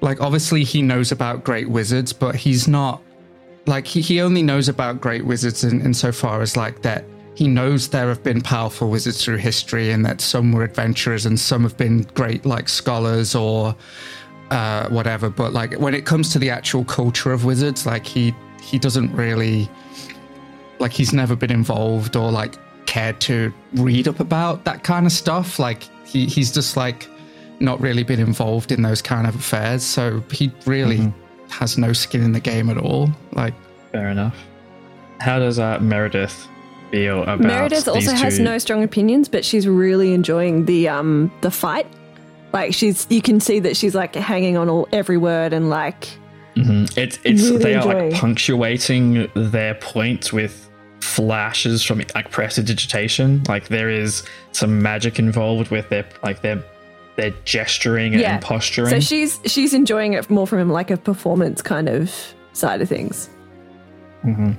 Like obviously he knows about great wizards, but he's not like he, he only knows about great wizards in, insofar as like that he knows there have been powerful wizards through history and that some were adventurers and some have been great like scholars or uh, whatever but like when it comes to the actual culture of wizards like he he doesn't really like he's never been involved or like cared to read up about that kind of stuff like he he's just like not really been involved in those kind of affairs so he really has no skin in the game at all like Fair enough. How does uh, Meredith feel about Meredith also has two- no strong opinions, but she's really enjoying the um the fight. Like she's you can see that she's like hanging on all every word and like Mhm. It's it's Really they are like punctuating their points with flashes from like prestidigitation. Like there is some magic involved with their like their their gesturing Yeah. and posturing. so she's she's enjoying it more from like a performance kind of side of things. Mhm.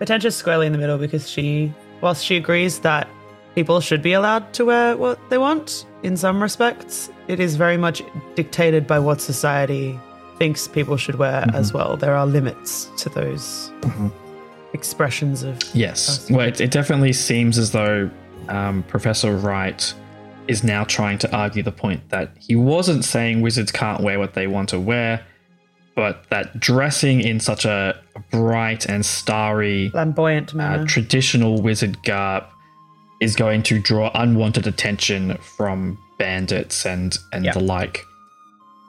Potentia's squarely in the middle because she, whilst she agrees that people should be allowed to wear what they want in some respects, it is very much dictated by what society thinks people should wear as well. There are limits to those expressions of. Yes. Well, it, it definitely seems as though um, Professor Wright is now trying to argue the point that he wasn't saying wizards can't wear what they want to wear, but that dressing in such a bright and starry Flamboyant uh, manner. traditional wizard garb is going to draw unwanted attention from bandits and and Yeah. the like.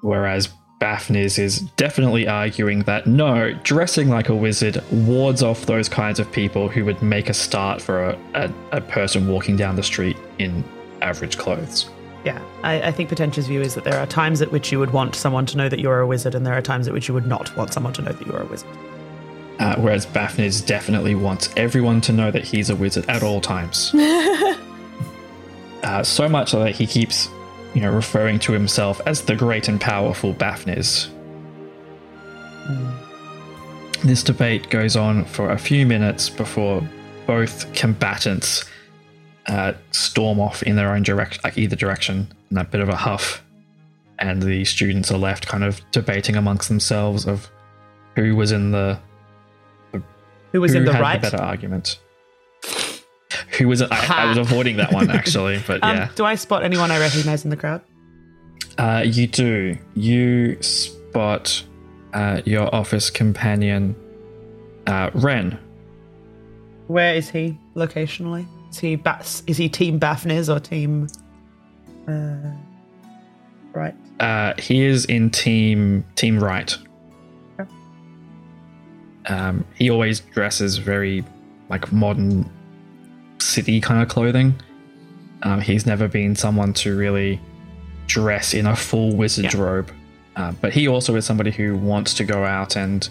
Whereas Baphnis is definitely arguing that no, dressing like a wizard wards off those kinds of people who would make a start for a, a, a person walking down the street in average clothes. Yeah, I, I think Potentia's view is that there are times at which you would want someone to know that you're a wizard, and there are times at which you would not want someone to know that you're a wizard. Uh, whereas Baphnis definitely wants everyone to know that he's a wizard at all times. uh, so much so that he keeps, you know, referring to himself as the great and powerful Baphnis. This debate goes on for a few minutes before both combatants uh, storm off in their own direction, like either direction, in a bit of a huff. And the students are left kind of debating amongst themselves of who was in the Who was in the right? the better argument. Who was? I, I was avoiding that one actually, but Um, yeah. Do I spot anyone I recognize in the crowd? Uh, you do. You spot uh, your office companion, uh, Ren. Where is he locationally? Is he Bas- is he team Baphnis or team uh, Wright? Uh, he is in team team Wright. Okay. Um, he always dresses very like modern city kind of clothing. Um, he's never been someone to really dress in a full wizard's Yeah. robe, uh, but he also is somebody who wants to go out and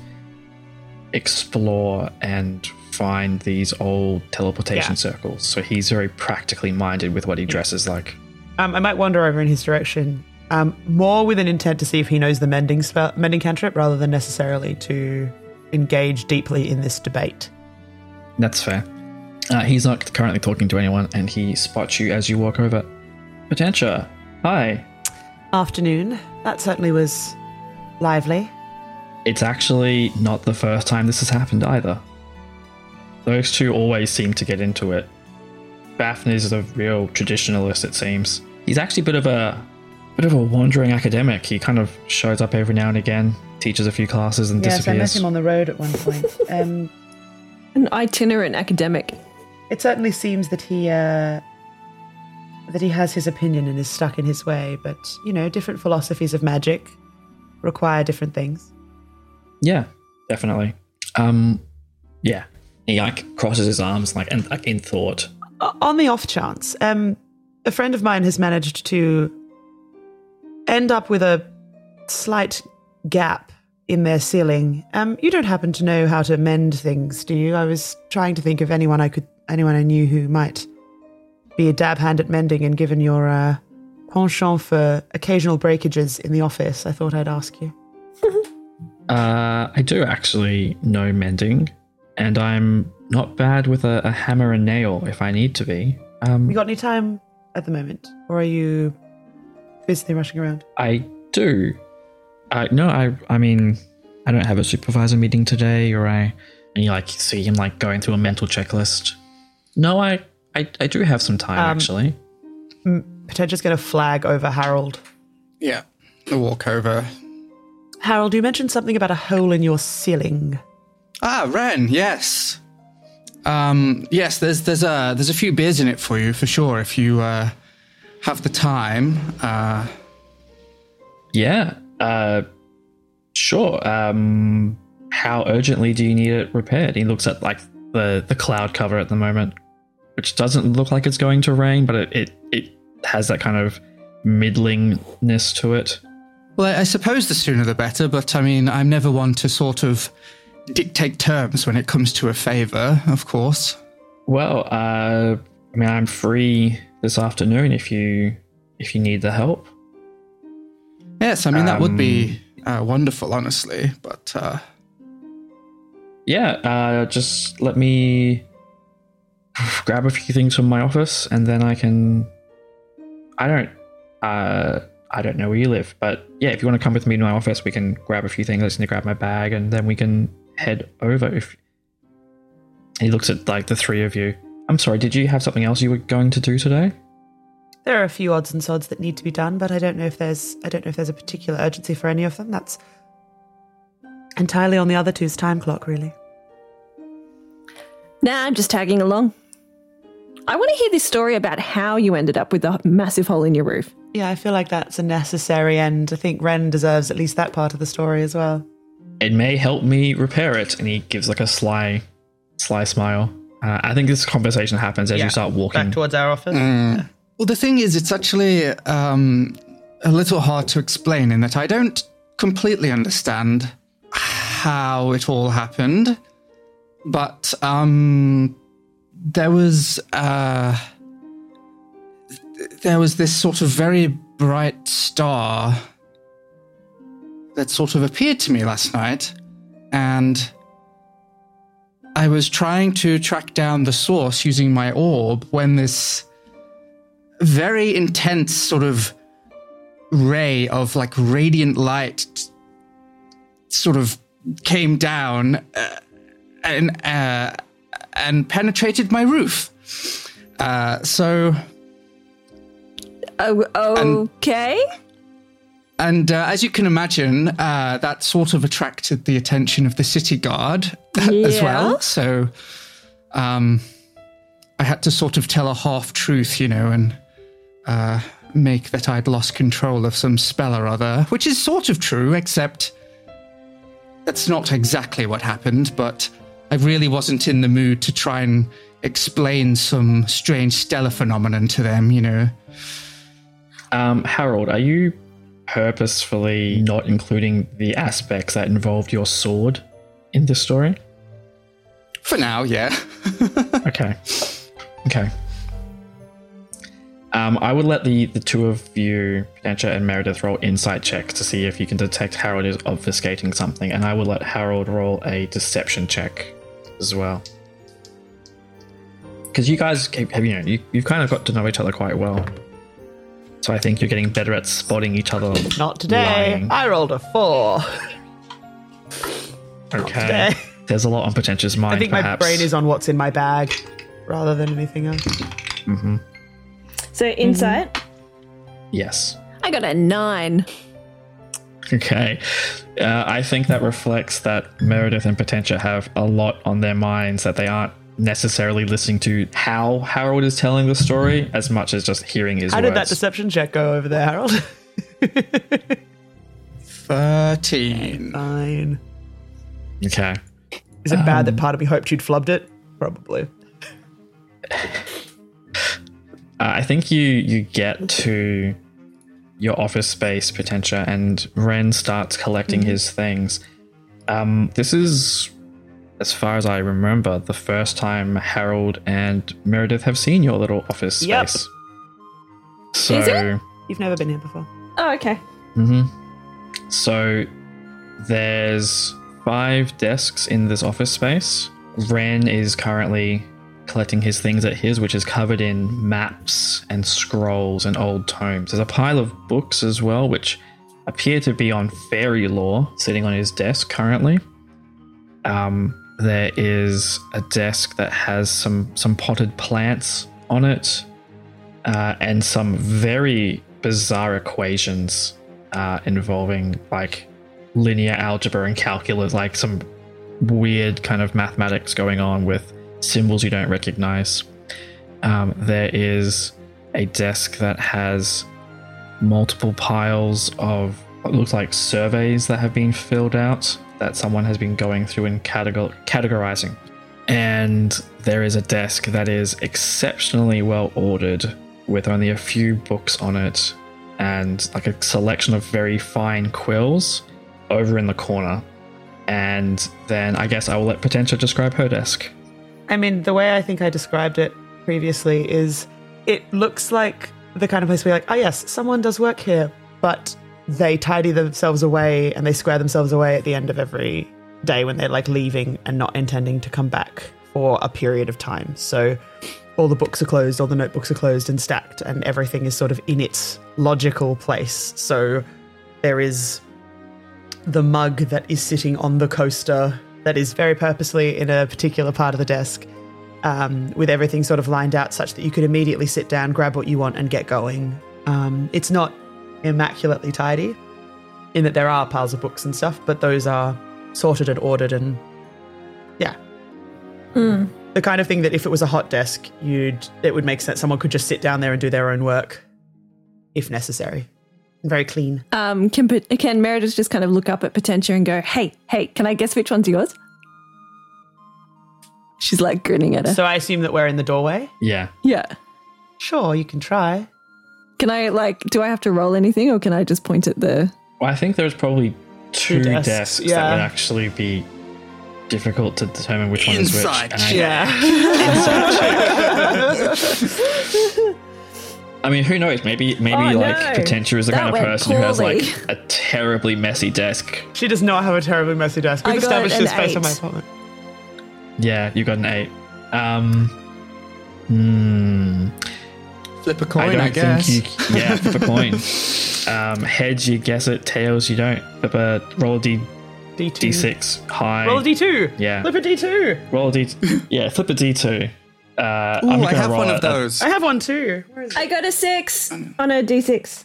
explore and find these old teleportation Yeah. circles. So he's very practically minded with what he dresses like. Um, I might wander over in his direction, um, more with an intent to see if he knows the mending spell, mending cantrip, rather than necessarily to engage deeply in this debate. That's fair. Uh, he's not currently talking to anyone, and he spots you as you walk over. Potentia, hi. Afternoon. That certainly was lively. It's actually not the first time this has happened either. Those two always seem to get into it. Baffin is a real traditionalist, it seems. He's actually a bit of a bit of a wandering academic. He kind of shows up every now and again, teaches a few classes, and Yes, I met disappears. him on the road at one point. um, An itinerant academic. it certainly seems that he uh, that he has his opinion and is stuck in his way. But you know, different philosophies of magic require different things. Yeah, definitely. Um, yeah. He like crosses his arms like and like in thought. On the off chance, um, a friend of mine has managed to end up with a slight gap in their ceiling. Um, you don't happen to know how to mend things, do you? I was trying to think of anyone I could, anyone I knew who might be a dab hand at mending. And given your uh, penchant for occasional breakages in the office, I thought I'd ask you. Uh, I do actually know mending, and I'm not bad with a, a hammer and nail if I need to be. Um, You got any time at the moment, or are you busily rushing around? I do. I no, I I mean, I don't have a supervisor meeting today, or I and you like see him like going through a mental checklist. No, I I, I do have some time Um, actually. Potentia's going to flag over Harold. Yeah. I walk over. Harold, you mentioned something about a hole in your ceiling. Ah, Ren, yes. Um, yes, there's there's a there's a few beers in it for you for sure if you uh, have the time. Uh, Yeah. Uh, sure. Um, how urgently do you need it repaired? He looks at like the the cloud cover at the moment, which doesn't look like it's going to rain, but it it, it has that kind of middlingness to it. well, I, I suppose the sooner the better, but I mean, I'm never one to sort of dictate terms when it comes to a favor, of course. Well, uh, I mean, I'm free this afternoon if you if you need the help. Yes, I mean that would be uh, wonderful, honestly. But uh, Yeah, uh, just let me grab a few things from my office, and then I can. I don't. Uh, I don't know where you live, but yeah, if you want to come with me to my office, we can grab a few things. I just need to grab my bag, and then we can head over. If he looks at like the three of you, I'm sorry. Did you have something else you were going to do today? There are a few odds and sods that need to be done, but I don't know if there's I don't know if there's a particular urgency for any of them. That's entirely on the other two's time clock, really. Nah, I'm just tagging along. I want to hear this story about how you ended up with a massive hole in your roof. Yeah, I feel like that's a necessary end. I think Ren deserves at least that part of the story as well. It may help me repair it. And he gives like a sly, sly smile. Uh, I think this conversation happens as Yeah, you start walking. Back towards our office. well, the thing is, it's actually um, a little hard to explain in that I don't completely understand how it all happened, but um, there was uh, there was this sort of very bright star that sort of appeared to me last night, and I was trying to track down the source using my orb when this very intense sort of ray of like radiant light sort of came down uh, and uh, and penetrated my roof. Uh, so Oh, okay. And uh, as you can imagine, uh, that sort of attracted the attention of the city guard as well. So um, I had to sort of tell a half truth, you know, and uh, make that I'd lost control of some spell or other, which is sort of true, except that's not exactly what happened. But I really wasn't in the mood to try and explain some strange stellar phenomenon to them, you know. Um, Harold, are you purposefully not including the aspects that involved your sword in this story? For now, yeah. Okay. Okay. Um, I would let the, the two of you, Potentia and Meredith, roll insight checks to see if you can detect Harold is obfuscating something, and I would let Harold roll a deception check as well. Because you guys keep, have you know you, you've kind of got to know each other quite well, so I think you're getting better at spotting each other. Not today. Lying. I rolled a four. Okay. today. There's a lot on Potentia's mind. I think my brain is on what's in my bag rather than anything else. So insight. Yes. I got a nine. Okay. Uh, I think that reflects that Meredith and Potentia have a lot on their minds that they aren't necessarily listening to how Harold is telling the story as much as just hearing his How words. did that deception check go over there, Harold? 13. Fine. okay. Is it bad that part of me hoped you'd flubbed it? Probably. Uh, I think you you get to your office space, Potentia, and Ren starts collecting his things. Um, this is, as far as I remember, the first time Harold and Meredith have seen your little office Yep. space. So. Is it? You've never been here before. Oh, okay. hmm So there's five desks in this office space. Ren is currently collecting his things at his, which is covered in maps and scrolls and old tomes. There's a pile of books as well, which appear to be on fairy lore, sitting on his desk currently. Um, there is a desk that has some some potted plants on it, uh, and some very bizarre equations uh, involving like linear algebra and calculus, like some weird kind of mathematics going on with symbols you don't recognize. Um, there is a desk that has multiple piles of what looks like surveys that have been filled out that someone has been going through and categor- categorizing. And there is a desk that is exceptionally well ordered with only a few books on it and like a selection of very fine quills over in the corner. And then I guess I will let Potentia describe her desk. I mean, the way I think I described it previously is it looks like the kind of place where you're like, oh, yes, someone does work here, but they tidy themselves away and they square themselves away at the end of every day when they're like leaving and not intending to come back for a period of time. So all the books are closed, all the notebooks are closed and stacked, and everything is sort of in its logical place. So there is the mug that is sitting on the coaster that is very purposely in a particular part of the desk um, with everything sort of lined out such that you could immediately sit down, grab what you want, and get going. Um, it's not immaculately tidy in that there are piles of books and stuff, but those are sorted and ordered and yeah. The kind of thing that if it was a hot desk, you'd it would make sense someone could just sit down there and do their own work if necessary. Very clean. Um, can, can Meredith just kind of look up at Potentia and go, hey, hey, can I guess which one's yours? She's like grinning at her. So I assume that we're in the doorway. Yeah. yeah. Sure, you can try. Can I, like, do I have to roll anything or can I just point at the. Well, I think there's probably two desks, desks, that would actually be difficult to determine which one is which. Inside And I- Yeah. I mean, who knows? Maybe, maybe Oh, like no. Potentia is the That kind of went person who has like a terribly messy desk. She does not have a terribly messy desk. We've I got established an this based on my apartment. Yeah, you got an eight. Um, hmm. Flip a coin, I, don't I guess. think you. Yeah, flip a coin. Um, heads, you guess it. Tails, you don't. Flip a roll a d D2. d6 high. Roll a D2. Yeah. Flip a D2. Roll a d. Yeah, flip a d2. Uh, Ooh, I'm I have one of those. I have one too. Where is? I got a six on a d6.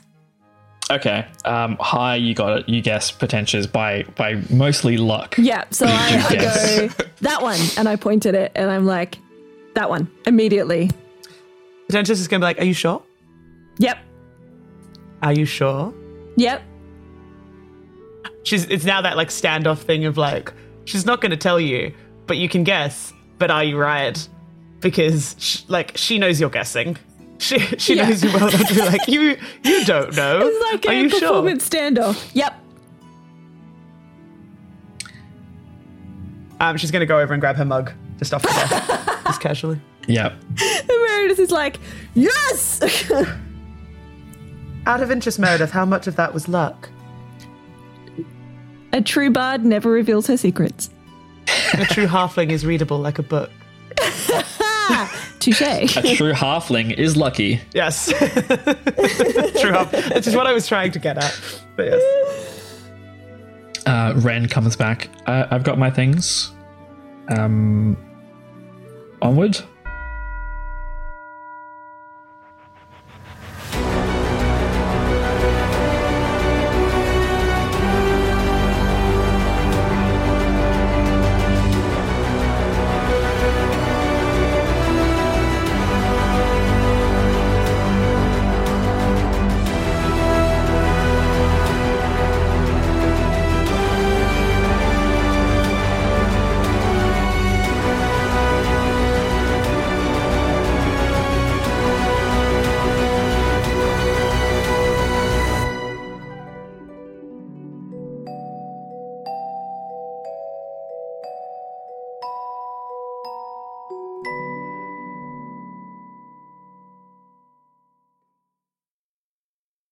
Okay. Um, high, you got it. You guess Potentia's by by mostly luck. Yeah, so I, I go that one, and I pointed it, and I'm like, that one immediately. Pretentious is going to be like, Are you sure? Yep, Are you sure? yep. She's. It's now that like standoff thing of like, she's not going to tell you, but you can guess. But are you right? Because sh- like she knows you're guessing. She she Yeah. knows you well enough to be like you. You don't know. It's like are a you sure? performance standoff. Yep. Um, she's going to go over and grab her mug just off the desk, just casually. Yep. And Meredith is like, yes. Out of interest, Meredith, how much of that was luck? a true bard never reveals her secrets. A true halfling is readable like a book. Touche. A true halfling is lucky. Yes. true half. Which is what I was trying to get at. But yes. Uh, Ren comes back. Uh, I've got my things. Um, onward.